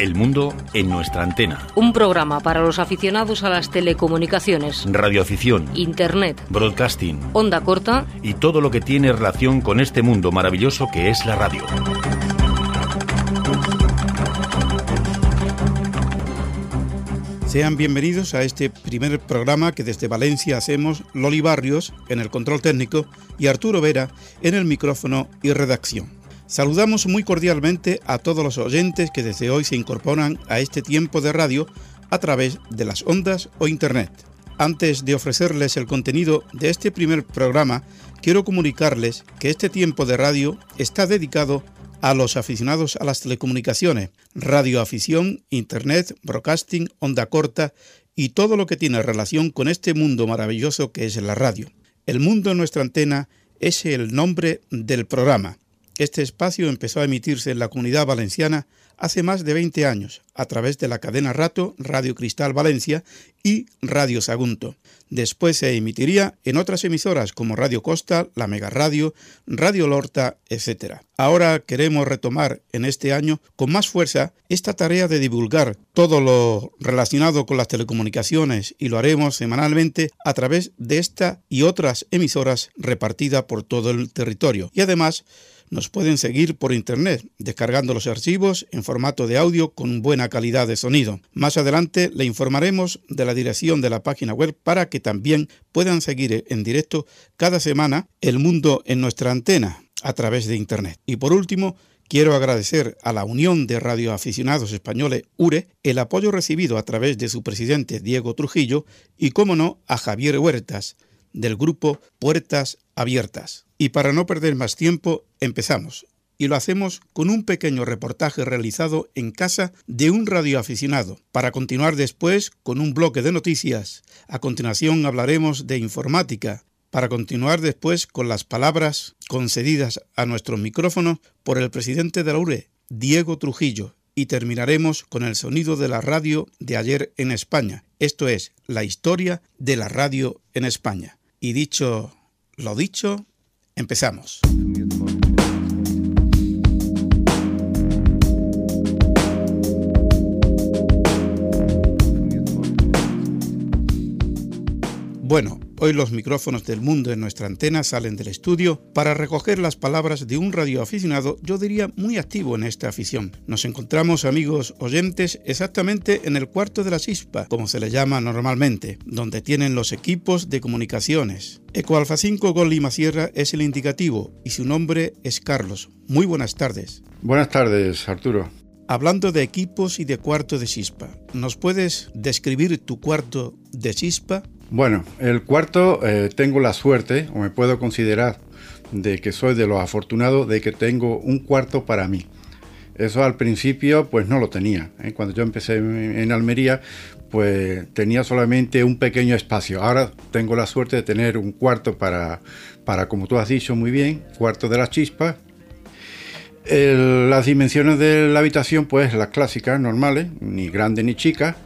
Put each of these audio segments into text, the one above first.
El mundo en nuestra antena. Un programa para los aficionados a las telecomunicaciones, Radioafición, Internet, broadcasting onda corta y todo lo que tiene relación con este mundo maravilloso que es la radio. Sean bienvenidos a este primer programa que desde Valencia hacemos Loli Barrios en el control técnico y Arturo Vera en el micrófono y redacción. Saludamos muy cordialmente a todos los oyentes que desde hoy se incorporan a este tiempo de radio a través de las ondas o internet. Antes de ofrecerles el contenido de este primer programa, quiero comunicarles que este tiempo de radio está dedicado a los aficionados a las telecomunicaciones, radioafición, internet, broadcasting, onda corta y todo lo que tiene relación con este mundo maravilloso que es la radio. El mundo en nuestra antena es el nombre del programa. Este espacio empezó a emitirse en la comunidad valenciana hace más de 20 años a través de la cadena Rato, Radio Cristal Valencia y Radio Sagunto. Después se emitiría en otras emisoras como Radio Costa, La Mega Radio, Radio Lorta, etc. Ahora queremos retomar en este año con más fuerza esta tarea de divulgar todo lo relacionado con las telecomunicaciones y lo haremos semanalmente a través de esta y otras emisoras repartidas por todo el territorio. Y además nos pueden seguir por internet, descargando los archivos en formato de audio con buena calidad de sonido. Más adelante le informaremos de la dirección de la página web para que también puedan seguir en directo cada semana el mundo en nuestra antena a través de internet. Y por último, Quiero agradecer a la Unión de Radioaficionados Españoles URE el apoyo recibido a través de su presidente Diego Trujillo y, como no, a Javier Huertas, del grupo Puertas Abiertas. Y para no perder más tiempo, empezamos. Y lo hacemos con un pequeño reportaje realizado en casa de un radioaficionado, para continuar después con un bloque de noticias. A continuación hablaremos de informática, para continuar después con las palabras concedidas a nuestro micrófono por el presidente de la URE, Diego Trujillo, y terminaremos con el sonido de la radio de ayer en España, esto es, la historia de la radio en España. Y dicho lo dicho, empezamos. Bueno, hoy los micrófonos del mundo en nuestra antena salen del estudio para recoger las palabras de un radioaficionado, yo diría muy activo en esta afición. Nos encontramos, amigos oyentes, exactamente en el cuarto de la chispa, como se le llama normalmente, donde tienen los equipos de comunicaciones. Ecoalfa 5 Gol Lima Sierra es el indicativo y su nombre es Carlos. Muy buenas tardes. Buenas tardes, Arturo. Hablando de equipos y de cuarto de chispa, ¿nos puedes describir tu cuarto de chispa? Bueno, el cuarto eh, tengo la suerte, o me puedo considerar, de que soy de los afortunados de que tengo un cuarto para mí. Eso al principio pues no lo tenía. ¿eh? Cuando yo empecé en Almería pues tenía solamente un pequeño espacio. Ahora tengo la suerte de tener un cuarto para, para como tú has dicho muy bien, cuarto de las chispas. las dimensiones de la habitación pues las clásicas, normales, ni grande ni chica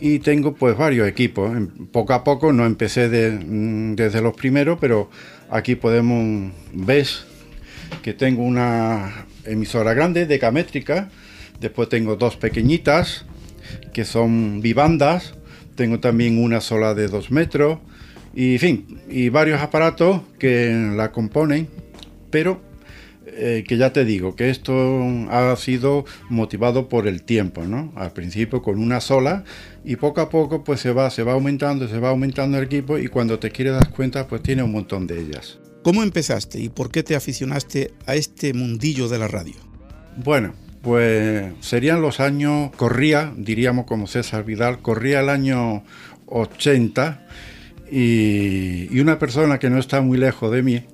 y tengo pues varios equipos. Poco a poco no empecé mm, desde los primeros, pero aquí podemos ver que tengo una emisora grande, decamétrica, después tengo dos pequeñitas que son vivandas, tengo también una sola de dos metros. Y en fin, y varios aparatos que la componen, pero eh, que ya te digo que esto ha sido motivado por el tiempo, ¿no? Al principio con una sola y poco a poco pues se va, se va aumentando, se va aumentando el equipo y cuando te quieres dar cuenta pues tiene un montón de ellas. ¿Cómo empezaste y por qué te aficionaste a este mundillo de la radio? Bueno, pues serían los años, corría, diríamos como César Vidal, corría el año 80 y, y una persona que no está muy lejos de mí,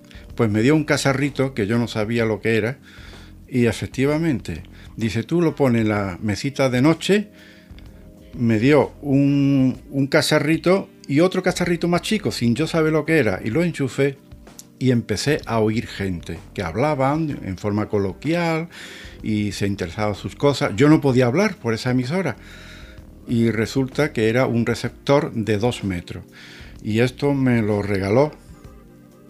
pues me dio un casarrito que yo no sabía lo que era y efectivamente, dice, tú lo pones en la mesita de noche, me dio un, un y otro casarrito más chico sin yo saber lo que era y lo enchufé y empecé a oír gente que hablaban en forma coloquial y se interesaba sus cosas. Yo no podía hablar por esa emisora y resulta que era un receptor de dos metros. Y esto me lo regaló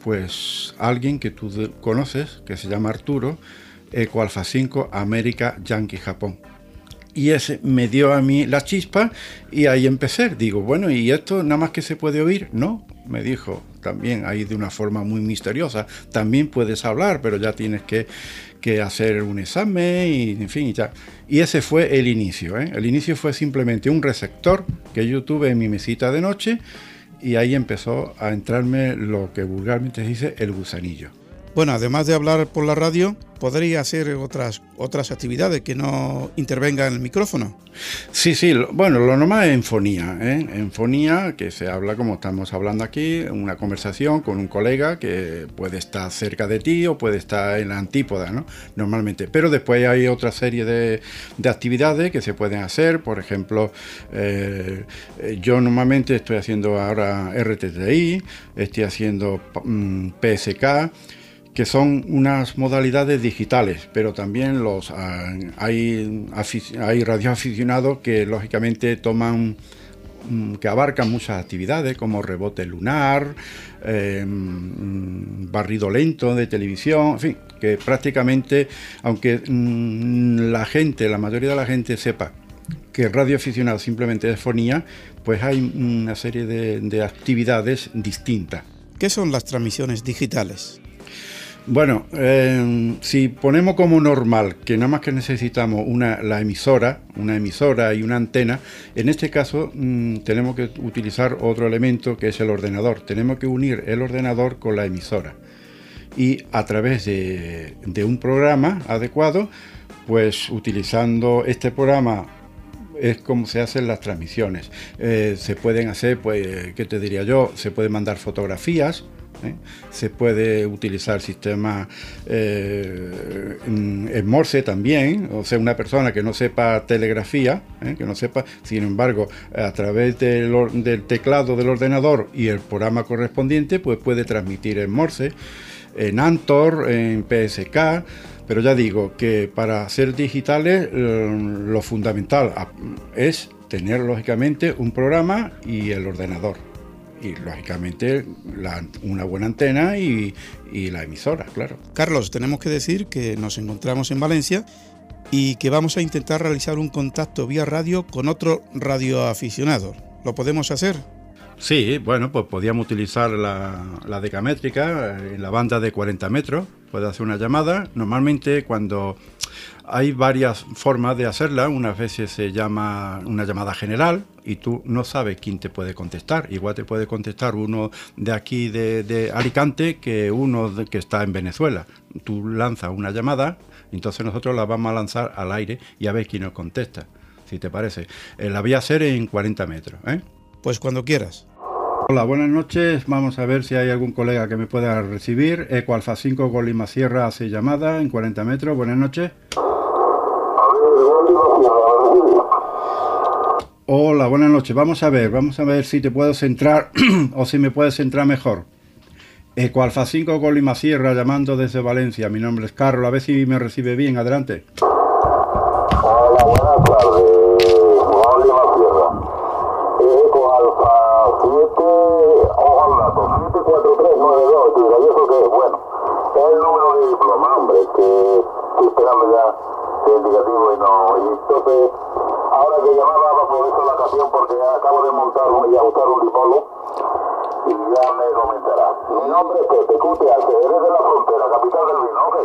pues alguien que tú conoces, que se llama Arturo, Eco Alfa 5 América Yankee Japón. Y ese me dio a mí la chispa y ahí empecé. Digo, bueno, ¿y esto nada más que se puede oír? No, me dijo también ahí de una forma muy misteriosa. También puedes hablar, pero ya tienes que, hacer un examen y en fin y ya. Y ese fue el inicio. ¿eh? El inicio fue simplemente un receptor que yo tuve en mi mesita de noche y ahí empezó a entrarme lo que vulgarmente se dice el gusanillo. Bueno, además de hablar por la radio, podría hacer otras, otras actividades que no intervengan en el micrófono. Sí, sí, bueno, lo normal es en fonía, ¿eh? en fonía, que se habla como estamos hablando aquí, una conversación con un colega que puede estar cerca de ti o puede estar en la antípoda, ¿no? Normalmente. Pero después hay otra serie de, actividades que se pueden hacer, por ejemplo, eh, yo normalmente estoy haciendo ahora RTTI, estoy haciendo mm, PSK, que son unas modalidades digitales, pero también los ah, hay, hay radioaficionados que lógicamente toman mm, que abarcan muchas actividades como rebote lunar, em, barrido lento de televisión, en fin, que prácticamente, aunque mm, la gente, la mayoría de la gente sepa que radio aficionado simplemente es fonía, pues hay una serie de actividades distintas. ¿Qué son las transmisiones digitales? Bueno, em, si ponemos como normal que nada más que necesitamos una, la emisora, una emisora y una antena, en este caso mm, tenemos que utilizar otro elemento que es el ordenador. Tenemos que unir el ordenador con la emisora. Y a través de, un programa adecuado, pues utilizando este programa es como se hacen las transmisiones. Eh, se pueden hacer, pues, ¿qué te diría yo? Se pueden mandar fotografías, ¿eh? Se puede utilizar sistema eh, en, Morse también, o sea, una persona que no sepa telegrafía, ¿eh? que no sepa, sin embargo, a través del, teclado del ordenador y el programa correspondiente, pues puede transmitir en Morse, en Antor, en PSK, pero ya digo que para ser digitales lo fundamental es tener lógicamente un programa y el ordenador y lógicamente una buena antena y, la emisora, claro. Carlos, tenemos que decir que nos encontramos en Valencia y que vamos a intentar realizar un contacto vía radio con otro radioaficionado. ¿Lo podemos hacer? Sí, bueno, pues podíamos utilizar la, la decamétrica en la banda de 40 metros, puede hacer una llamada. Normalmente cuando hay varias formas de hacerla. Unas veces se llama una llamada general y tú no sabes quién te puede contestar. Igual te puede contestar uno de aquí de, Alicante que uno que está en Venezuela. Tú lanzas una llamada, entonces nosotros la vamos a lanzar al aire y a ver quién nos contesta, si te parece. Eh, la voy a hacer en 40 metros. ¿eh? Pues cuando quieras. Hola, buenas noches. Vamos a ver si hay algún colega que me pueda recibir. Eco Alfa 5 Golima Sierra hace llamada en 40 metros. Buenas noches. Hola, buenas noches. Vamos a ver, vamos a ver si te puedo centrar o si me puedes centrar mejor. Eco Alfa 5 Colima Sierra llamando desde Valencia. Mi nombre es Carlos. A ver si me recibe bien. Adelante. Hola, buenas tardes. Colima Sierra. Eco Alfa 7, hola, 74392. ¿Y eso qué es? Bueno, es el número de diploma, hombre, que estoy esperando ya indicativo y no. Y entonces, ahora que llamaba eso la ocasión porque acabo de montar y ajustar un dipolo y ya me comentará. Mi nombre es Pepe Cutiace, eres de la frontera, capital del vino, ok.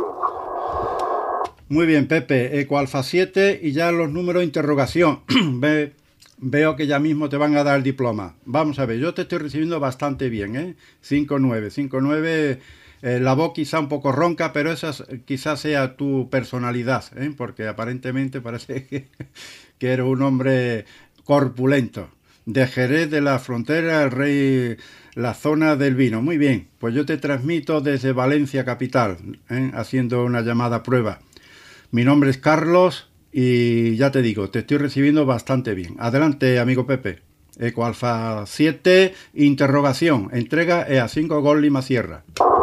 Muy bien, Pepe, Eco Alfa 7 y ya los números de interrogación. Ve, veo que ya mismo te van a dar el diploma. Vamos a ver, yo te estoy recibiendo bastante bien, ¿eh? 5-9, 5-9 eh, la voz quizá un poco ronca, pero esa quizás sea tu personalidad, ¿eh? porque aparentemente parece que, que eres un hombre corpulento. De Jerez de la frontera, el rey, la zona del vino. Muy bien, pues yo te transmito desde Valencia capital, ¿eh? haciendo una llamada prueba. Mi nombre es Carlos y ya te digo, te estoy recibiendo bastante bien. Adelante, amigo Pepe. Eco Alfa 7, interrogación, entrega EA5 Gol Lima Sierra. Sierra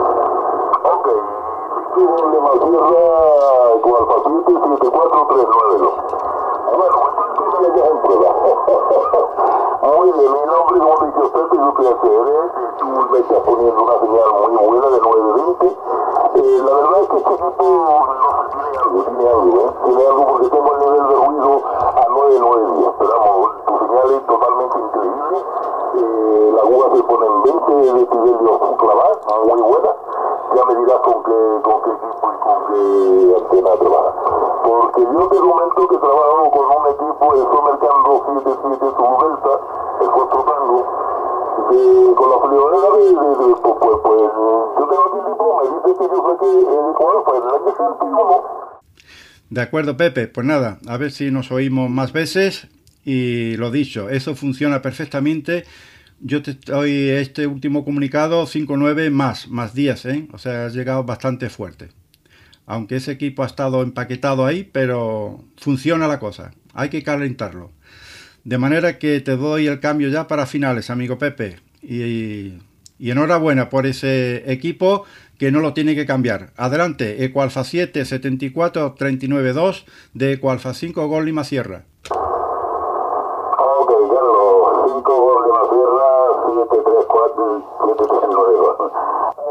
con Alfa 7 7439. Bueno, pues me prueba. muy bien, mi nombre es Jorge Giuseppe Duque Tú me estás poniendo una señal muy buena de 920. Eh, la verdad es que este equipo no tiene algo, tiene algo, ¿eh? Tiene algo porque tengo el nivel de ruido a 990. Esperamos, tu señal es totalmente increíble. Eh, la aguja se pone en 20 de Tiberio Clavar, muy buena. Ya me dirás con qué, con qué equipo y con qué antena trabaja. Porque yo te comento que trabajo el Ecuador para el año 61. De acuerdo, Pepe. Pues nada, a ver si nos oímos más veces. Y lo dicho, eso funciona perfectamente. Yo te doy este último comunicado 5-9 más, más días, ¿eh? O sea, has llegado bastante fuerte. Aunque ese equipo ha estado empaquetado ahí, pero funciona la cosa. Hay que calentarlo. De manera que te doy el cambio ya para finales, amigo Pepe. Y, y enhorabuena por ese equipo que no lo tiene que cambiar. Adelante, Ecoalfa 7 74 39 2 de Ecoalfa 5 Gol Lima Sierra. Ok, Carlos, 5 goles de la sierra, 7, 3, 4, 7, 3, 9 2.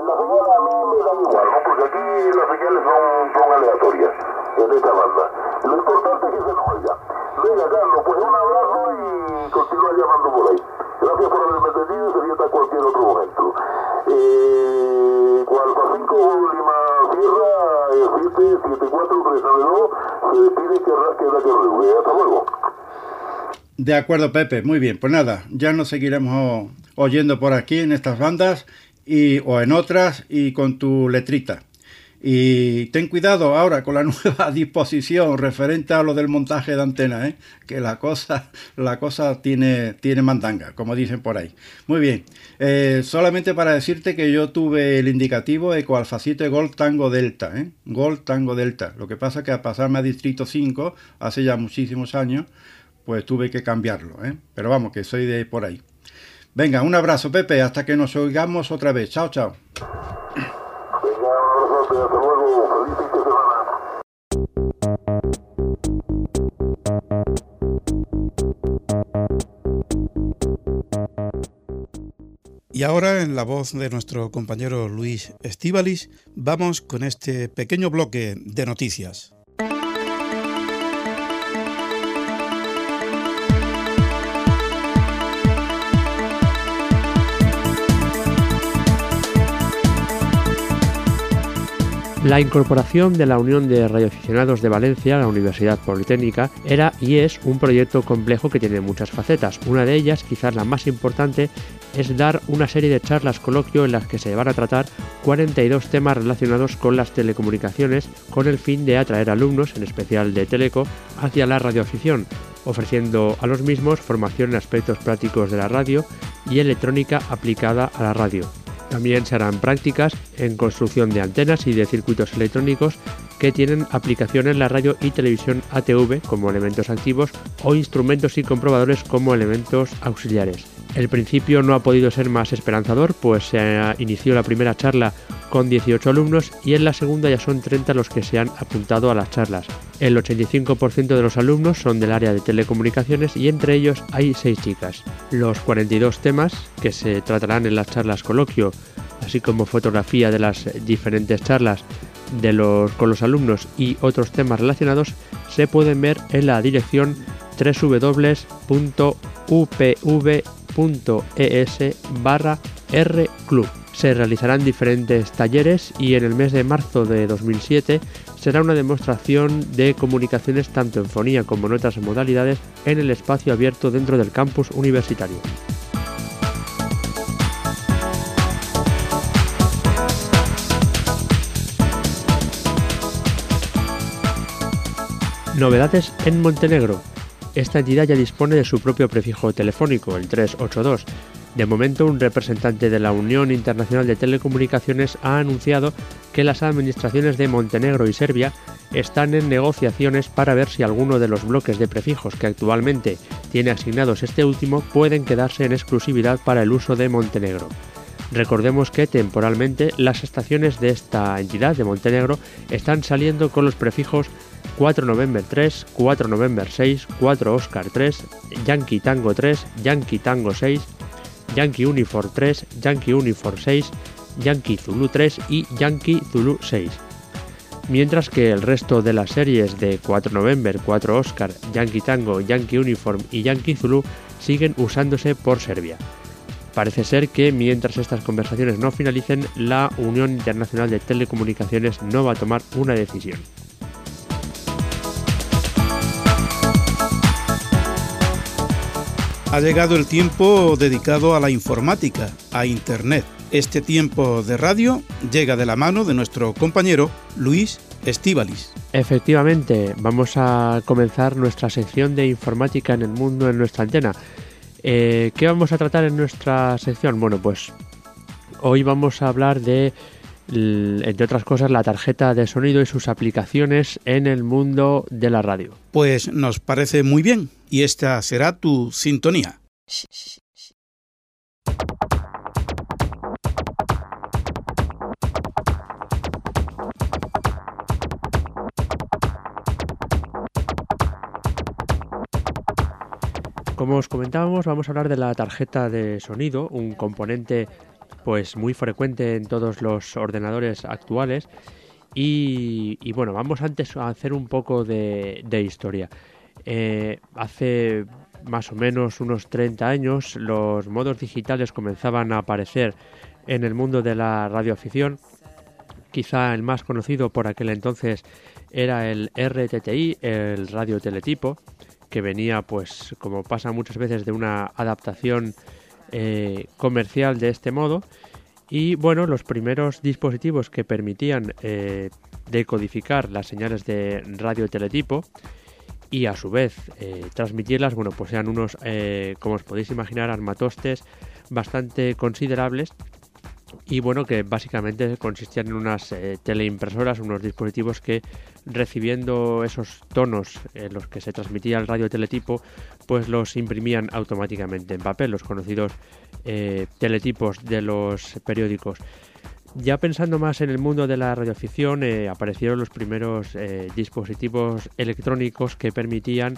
La señal a mí me da igual, ¿no? Porque aquí las señales son, son aleatorias en esta banda. Lo importante es que se nos oiga. Venga, Carlos, pues un abrazo y continúa llamando por ahí. Gracias por haberme entendido y sería hasta cualquier otro momento. Eh, Alfa 5, Lima Sierra, eh, 7, 7, 4, 3, 9, 2, se despide que rasque la que reúne. Hasta luego. De acuerdo, Pepe. Muy bien. Pues nada, ya nos seguiremos oyendo por aquí en estas bandas y, o en otras y con tu letrita. Y ten cuidado ahora con la nueva disposición referente a lo del montaje de antena, ¿eh? que la cosa, la cosa tiene, tiene mandanga, como dicen por ahí. Muy bien, eh, solamente para decirte que yo tuve el indicativo Eco Alfa 7 Gold Tango Delta, ¿eh? Gold Tango Delta. Lo que pasa que al pasarme a Distrito 5, hace ya muchísimos años, pues tuve que cambiarlo, ¿eh? pero vamos, que soy de por ahí. Venga, un abrazo, Pepe, hasta que nos oigamos otra vez. Chao, chao. Y ahora, en la voz de nuestro compañero Luis Estíbalis, vamos con este pequeño bloque de noticias. La incorporación de la Unión de Radioaficionados de Valencia a la Universidad Politécnica era y es un proyecto complejo que tiene muchas facetas. Una de ellas, quizás la más importante, es dar una serie de charlas coloquio en las que se van a tratar 42 temas relacionados con las telecomunicaciones con el fin de atraer alumnos, en especial de Teleco, hacia la radioafición, ofreciendo a los mismos formación en aspectos prácticos de la radio y electrónica aplicada a la radio. También se harán prácticas en construcción de antenas y de circuitos electrónicos que tienen aplicación en la radio y televisión ATV como elementos activos o instrumentos y comprobadores como elementos auxiliares. El principio no ha podido ser más esperanzador, pues se inició la primera charla con 18 alumnos y en la segunda ya son 30 los que se han apuntado a las charlas. El 85% de los alumnos son del área de telecomunicaciones y entre ellos hay 6 chicas. Los 42 temas que se tratarán en las charlas coloquio, así como fotografía de las diferentes charlas de los, con los alumnos y otros temas relacionados, se pueden ver en la dirección www.upv.es barra rclub. Se realizarán diferentes talleres y en el mes de marzo de 2007 será una demostración de comunicaciones tanto en fonía como en otras modalidades en el espacio abierto dentro del campus universitario. Novedades en Montenegro. Esta entidad ya dispone de su propio prefijo telefónico, el 382. De momento, un representante de la Unión Internacional de Telecomunicaciones ha anunciado que las administraciones de Montenegro y Serbia están en negociaciones para ver si alguno de los bloques de prefijos que actualmente tiene asignados este último pueden quedarse en exclusividad para el uso de Montenegro. Recordemos que temporalmente las estaciones de esta entidad de Montenegro están saliendo con los prefijos 4 November 3, 4 November 6, 4 Oscar 3, Yankee Tango 3, Yankee Tango 6, Yankee Uniform 3, Yankee Uniform 6, Yankee Zulu 3 y Yankee Zulu 6. Mientras que el resto de las series de 4 November, 4 Oscar, Yankee Tango, Yankee Uniform y Yankee Zulu siguen usándose por Serbia. Parece ser que mientras estas conversaciones no finalicen, la Unión Internacional de Telecomunicaciones no va a tomar una decisión. Ha llegado el tiempo dedicado a la informática, a Internet. Este tiempo de radio llega de la mano de nuestro compañero Luis Estíbalis. Efectivamente, vamos a comenzar nuestra sección de informática en el mundo en nuestra antena. Eh, ¿Qué vamos a tratar en nuestra sección? Bueno, pues hoy vamos a hablar de, entre otras cosas, la tarjeta de sonido y sus aplicaciones en el mundo de la radio. Pues nos parece muy bien y esta será tu sintonía. Como os comentábamos, vamos a hablar de la tarjeta de sonido, un componente pues muy frecuente en todos los ordenadores actuales. Y, bueno, vamos antes a hacer un poco de, historia. Eh, hace más o menos unos 30 años los modos digitales comenzaban a aparecer en el mundo de la radioafición. Quizá el más conocido por aquel entonces era el RTTI, el radioteletipo, que venía, pues, como pasa muchas veces, de una adaptación eh, comercial de este modo. Y bueno, los primeros dispositivos que permitían eh, decodificar las señales de radio teletipo y a su vez eh, transmitirlas, bueno, pues eran unos, como os podéis imaginar, armatostes bastante considerables y bueno, que básicamente consistían en unas eh, teleimpresoras, unos dispositivos que recibiendo esos tonos en los que se transmitía el radio teletipo, pues los imprimían automáticamente en papel, los conocidos eh, teletipos de los periódicos. Ya pensando más en el mundo de la radioficción, eh, aparecieron los primeros dispositivos electrónicos que permitían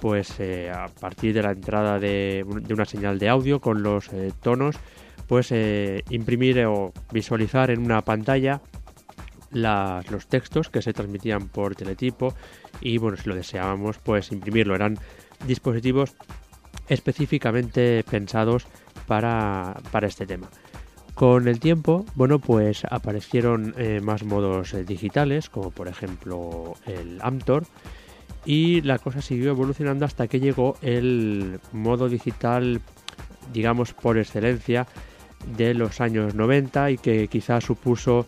pues a partir de la entrada de, una señal de audio con los tonos pues imprimir o visualizar en una pantalla los textos que se transmitían por teletipo y bueno si lo deseábamos pues imprimirlo. Eran dispositivos específicamente pensados para, este tema con el tiempo bueno pues aparecieron eh, más modos eh, digitales como por ejemplo el Amtor y la cosa siguió evolucionando hasta que llegó el modo digital digamos por excelencia de los años 90 y que quizás supuso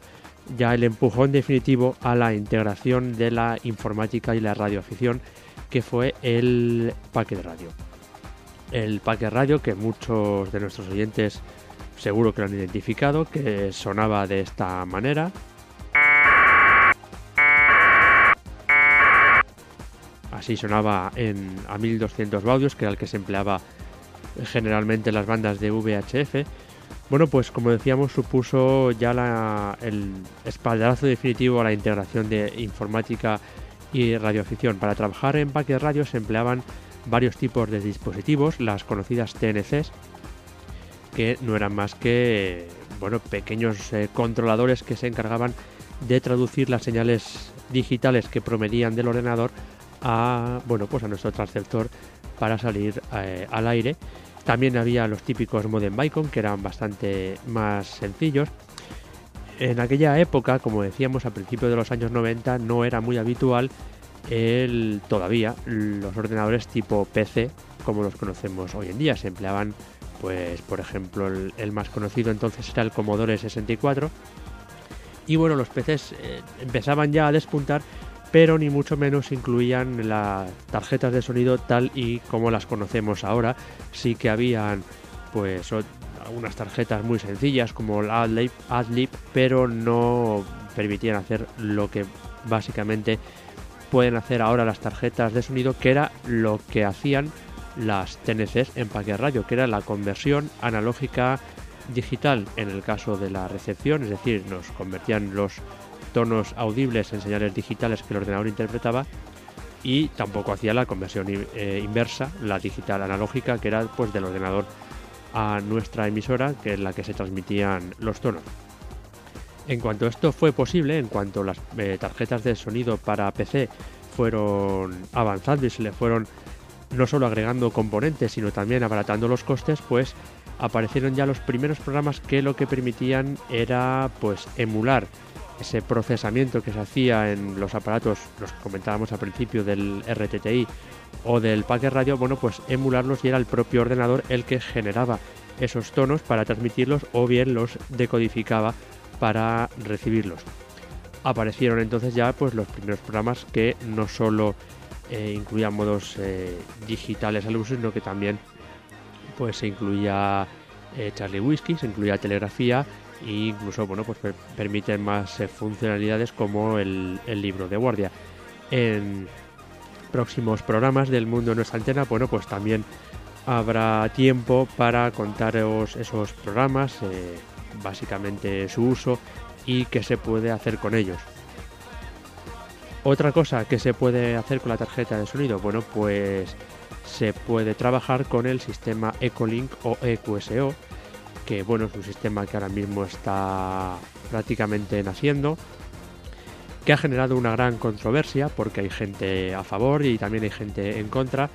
ya el empujón definitivo a la integración de la informática y la radioafición, que fue el paquete radio. El paquete radio que muchos de nuestros oyentes seguro que lo han identificado, que sonaba de esta manera. Así sonaba en, a 1200 baudios, que era el que se empleaba generalmente en las bandas de VHF bueno, pues como decíamos, supuso ya el espaldarazo definitivo a la integración de informática y radioafición. Para trabajar en de radio se empleaban varios tipos de dispositivos, las conocidas TNCs, que no eran más que bueno, pequeños eh, controladores que se encargaban de traducir las señales digitales que prometían del ordenador a bueno pues a nuestro transceptor para salir eh, al aire también había los típicos modem Bicon que eran bastante más sencillos. En aquella época, como decíamos a principios de los años 90, no era muy habitual el, todavía los ordenadores tipo PC como los conocemos hoy en día. Se empleaban, pues, por ejemplo, el, más conocido entonces era el Commodore 64. Y bueno, los PCs eh, empezaban ya a despuntar pero ni mucho menos incluían las tarjetas de sonido tal y como las conocemos ahora. Sí que habían pues algunas tarjetas muy sencillas como el AdLib, AdLib pero no permitían hacer lo que básicamente pueden hacer ahora las tarjetas de sonido, que era lo que hacían las TNCs en paquete radio, que era la conversión analógica digital en el caso de la recepción, es decir, nos convertían los tonos audibles en señales digitales que el ordenador interpretaba y tampoco hacía la conversión eh, inversa, la digital analógica, que era pues del ordenador a nuestra emisora, que es la que se transmitían los tonos. En cuanto esto fue posible, en cuanto las eh, tarjetas de sonido para PC fueron avanzando y se le fueron no solo agregando componentes, sino también abaratando los costes, pues aparecieron ya los primeros programas que lo que permitían era pues emular ese procesamiento que se hacía en los aparatos, los que comentábamos al principio del RTTI o del paquete radio, bueno, pues emularlos y era el propio ordenador el que generaba esos tonos para transmitirlos o bien los decodificaba para recibirlos. Aparecieron entonces ya pues los primeros programas que no solo eh, incluían modos eh, digitales al uso, sino que también pues se incluía eh, Charlie Whiskey, se incluía telegrafía e incluso bueno pues permiten más funcionalidades como el, libro de guardia. En próximos programas del mundo en nuestra antena, bueno pues también habrá tiempo para contaros esos programas, básicamente su uso y qué se puede hacer con ellos. Otra cosa que se puede hacer con la tarjeta de sonido, bueno, pues se puede trabajar con el sistema Ecolink o EQSO, que bueno, es un sistema que ahora mismo está prácticamente naciendo, que ha generado una gran controversia porque hay gente a favor y también hay gente en contra,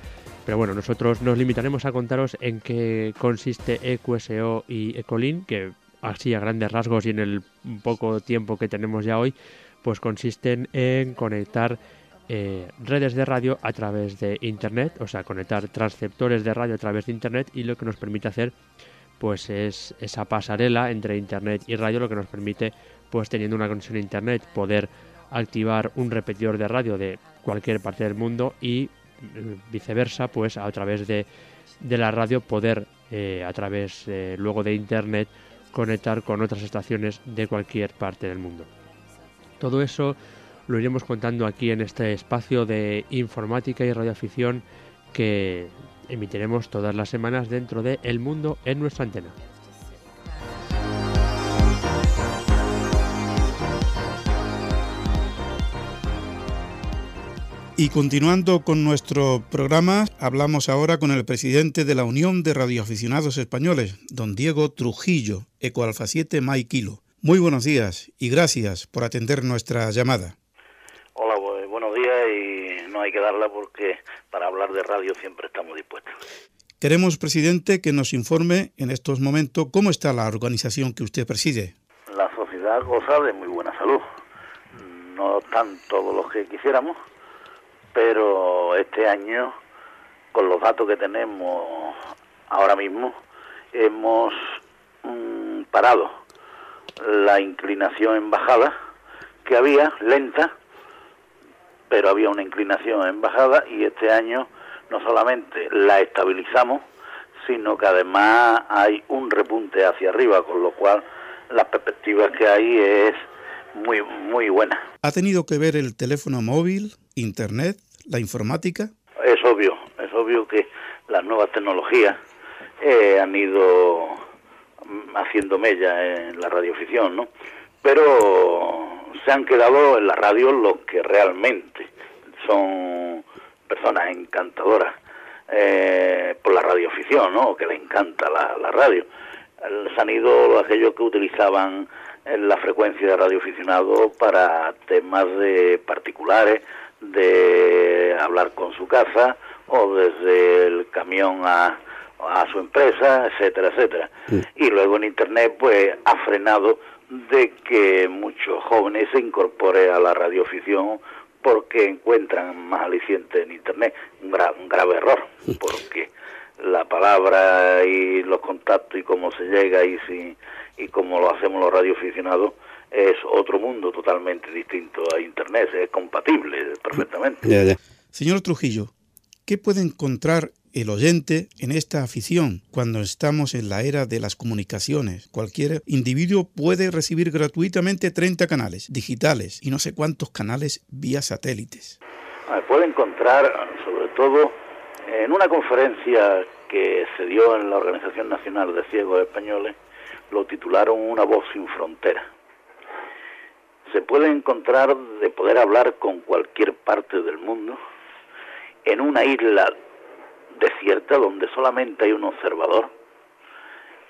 pero bueno, nosotros nos limitaremos a contaros en qué consiste EQSO y Ecolin, que así a grandes rasgos y en el poco tiempo que tenemos ya hoy, pues consisten en conectar eh, redes de radio a través de internet, o sea, conectar transceptores de radio a través de internet y lo que nos permite hacer pues es esa pasarela entre internet y radio lo que nos permite pues teniendo una conexión a internet poder activar un repetidor de radio de cualquier parte del mundo y viceversa, pues a través de, la radio poder eh, a través eh, luego de internet conectar con otras estaciones de cualquier parte del mundo. Todo eso lo iremos contando aquí en este espacio de informática y radioafición que emitiremos todas las semanas dentro de El Mundo en nuestra antena. Y continuando con nuestro programa, hablamos ahora con el presidente de la Unión de Radioaficionados Españoles, don Diego Trujillo, Ecoalfa 7 Mai Kilo. Muy buenos días y gracias por atender nuestra llamada. Hola, buenos días y no hay que darla porque para hablar de radio siempre estamos dispuestos. Queremos, presidente, que nos informe en estos momentos cómo está la organización que usted preside. La sociedad goza de muy buena salud. No están todos los que quisiéramos, pero este año, con los datos que tenemos ahora mismo, hemos mm, parado la inclinación en bajada que había, lenta, pero había una inclinación en bajada y este año no solamente la estabilizamos, sino que además hay un repunte hacia arriba, con lo cual las perspectivas que hay es muy, muy buena. ¿Ha tenido que ver el teléfono móvil, internet, la informática? Es obvio, es obvio que las nuevas tecnologías eh, han ido mm, haciendo mella en la radioficción, ¿no? Pero se han quedado en la radio los que realmente son personas encantadoras eh, por la radioficción, ¿no? Que le encanta la, la radio. Se han ido aquellos que utilizaban la frecuencia de radioaficionado para temas de particulares, de hablar con su casa o desde el camión a, a su empresa, etcétera, etcétera. Y luego en Internet pues ha frenado de que muchos jóvenes se incorporen a la radioafición porque encuentran más aliciente en Internet. Un, un grave error, porque la palabra y los contactos y cómo se llega y, si, y cómo lo hacemos los radioaficionados es otro mundo totalmente distinto a Internet, es compatible perfectamente. Señor Trujillo, ¿qué puede encontrar el oyente en esta afición cuando estamos en la era de las comunicaciones? Cualquier individuo puede recibir gratuitamente 30 canales digitales y no sé cuántos canales vía satélites. Ah, puede encontrar, sobre todo, en una conferencia que se dio en la Organización Nacional de Ciegos Españoles, lo titularon Una voz sin frontera se puede encontrar de poder hablar con cualquier parte del mundo en una isla desierta donde solamente hay un observador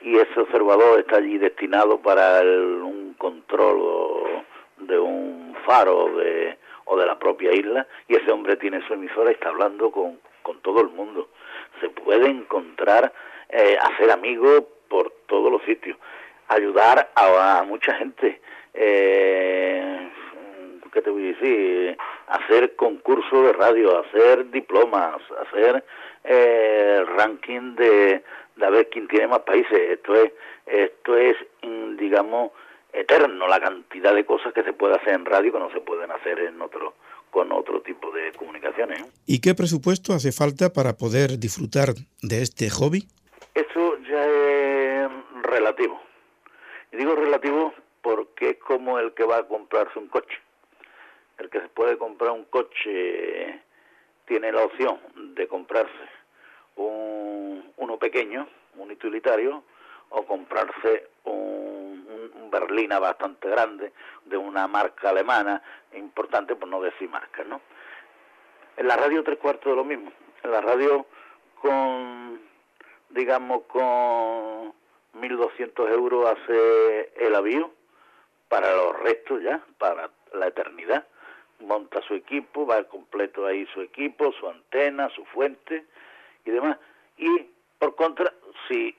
y ese observador está allí destinado para un control de un faro de, o de la propia isla y ese hombre tiene su emisora y está hablando con, con todo el mundo. Se puede encontrar, eh, hacer amigos por todos los sitios, ayudar a, mucha gente. Eh, ¿Qué te voy a decir? Hacer concursos de radio, hacer diplomas, hacer eh, ranking de, de a ver quién tiene más países. Esto es, esto es, digamos, eterno la cantidad de cosas que se puede hacer en radio que no se pueden hacer en otro con otro tipo de comunicaciones. ¿Y qué presupuesto hace falta para poder disfrutar de este hobby? Eso ya es relativo. Y digo relativo porque es como el que va a comprarse un coche. El que se puede comprar un coche tiene la opción de comprarse un, uno pequeño, un utilitario, o comprarse un, un, berlina bastante grande de una marca alemana importante, por no decir marca, ¿no? En la radio tres cuartos de lo mismo. En la radio con, digamos, con 1.200 euros hace el avión para los restos ya, para la eternidad. Monta su equipo, va completo ahí su equipo, su antena, su fuente y demás. Y por contra, si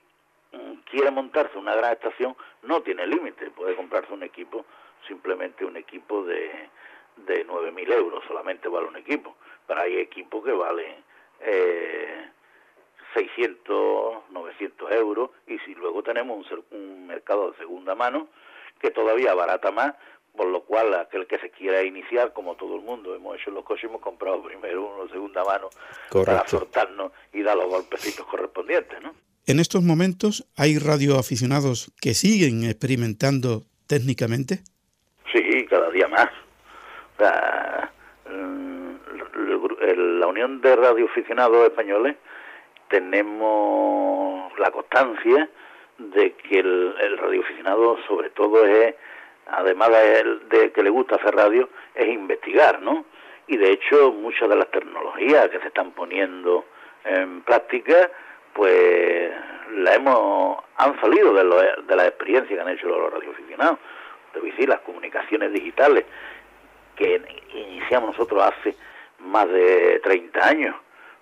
mm, quiere montarse una gran estación, no tiene límite, puede comprarse un equipo, simplemente un equipo de, de 9.000 euros, solamente vale un equipo. Pero hay equipos que valen eh, 600, 900 euros, y si luego tenemos un, un mercado de segunda mano que todavía barata más, por lo cual aquel que se quiera iniciar, como todo el mundo hemos hecho los coches, hemos comprado primero uno de segunda mano para soltarnos y dar los golpecitos correspondientes, ¿no? En estos momentos, ¿hay radioaficionados que siguen experimentando técnicamente? Sí, cada día más. La, la Unión de Radioaficionados Españoles tenemos la constancia de que el, el radioaficionado sobre todo es, además de, que le gusta hacer radio, es investigar, ¿no? Y de hecho muchas de las tecnologías que se están poniendo en práctica, pues la hemos, han salido de, lo, de la experiencia que han hecho los radioaficionados. Debo decir, las comunicaciones digitales que iniciamos nosotros hace más de 30 años,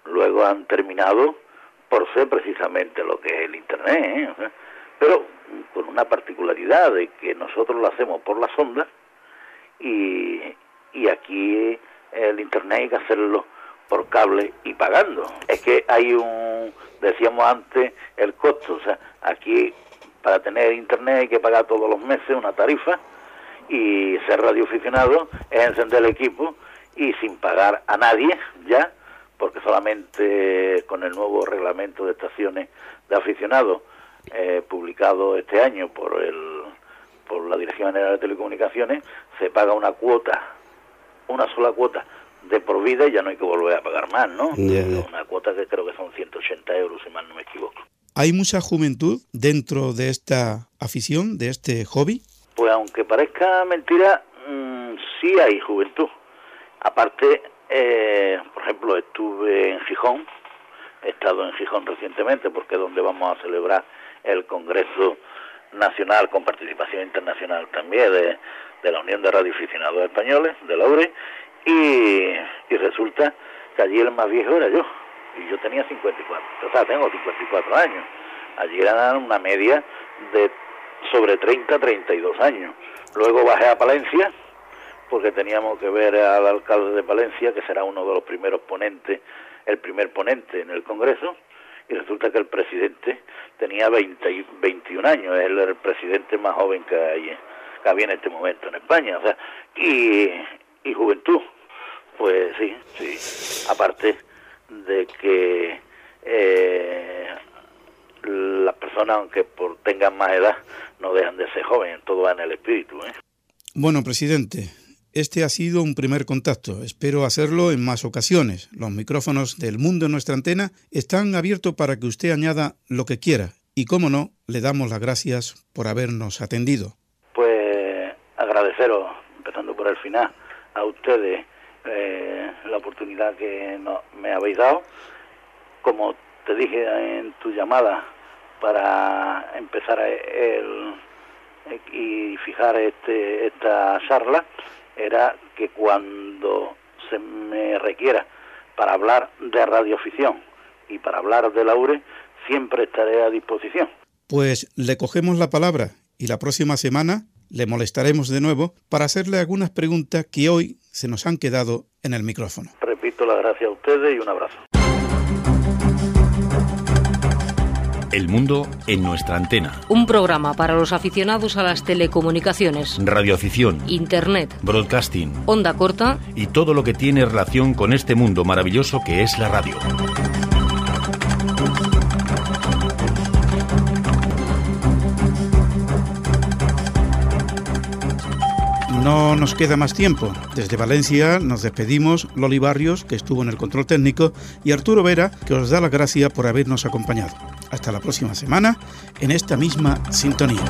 luego han terminado por ser precisamente lo que es el Internet, ¿eh? Pero con una particularidad de que nosotros lo hacemos por las ondas y, y aquí el Internet hay que hacerlo por cable y pagando. Es que hay un, decíamos antes, el costo, o sea, aquí para tener Internet hay que pagar todos los meses una tarifa y ser radioaficionado es encender el equipo y sin pagar a nadie ya porque solamente con el nuevo reglamento de estaciones de aficionados eh, publicado este año por el por la Dirección General de Telecomunicaciones se paga una cuota, una sola cuota de por vida y ya no hay que volver a pagar más, ¿no? Una cuota que creo que son 180 euros, si mal no me equivoco. ¿Hay mucha juventud dentro de esta afición, de este hobby? Pues aunque parezca mentira, mm, sí hay juventud. Aparte, eh, por ejemplo, estuve en Gijón, he estado en Gijón recientemente porque es donde vamos a celebrar el Congreso Nacional con participación internacional también de, la Unión de Radioaficionados Españoles, de la URE, y, y resulta que allí el más viejo era yo, y yo tenía 54, o sea, tengo 54 años. Allí era una media de sobre 30, 32 años. Luego bajé a Palencia, porque teníamos que ver al alcalde de Valencia, que será uno de los primeros ponentes, el primer ponente en el Congreso, y resulta que el presidente tenía 20, 21 años, es el, presidente más joven que, hay, que había en este momento en España, o sea, y, y juventud, pues sí, sí, aparte de que eh, las personas, aunque por tengan más edad, no dejan de ser jóvenes, todo va en el espíritu. ¿eh? Bueno, presidente, este ha sido un primer contacto. Espero hacerlo en más ocasiones. Los micrófonos del mundo en nuestra antena están abiertos para que usted añada lo que quiera. Y como no, le damos las gracias por habernos atendido. Pues agradeceros, empezando por el final, a ustedes eh, la oportunidad que me habéis dado. Como te dije en tu llamada, para empezar el, y fijar este, esta charla, era que cuando se me requiera para hablar de radioficción y para hablar de la URE, siempre estaré a disposición. Pues le cogemos la palabra y la próxima semana le molestaremos de nuevo para hacerle algunas preguntas que hoy se nos han quedado en el micrófono. Repito la gracias a ustedes y un abrazo. El mundo en nuestra antena. Un programa para los aficionados a las telecomunicaciones, Radioafición, Internet, broadcasting onda corta y todo lo que tiene relación con este mundo maravilloso que es la radio. No nos queda más tiempo. Desde Valencia nos despedimos Loli Barrios, que estuvo en el control técnico, y Arturo Vera, que os da la gracia por habernos acompañado. Hasta la próxima semana en esta misma sintonía.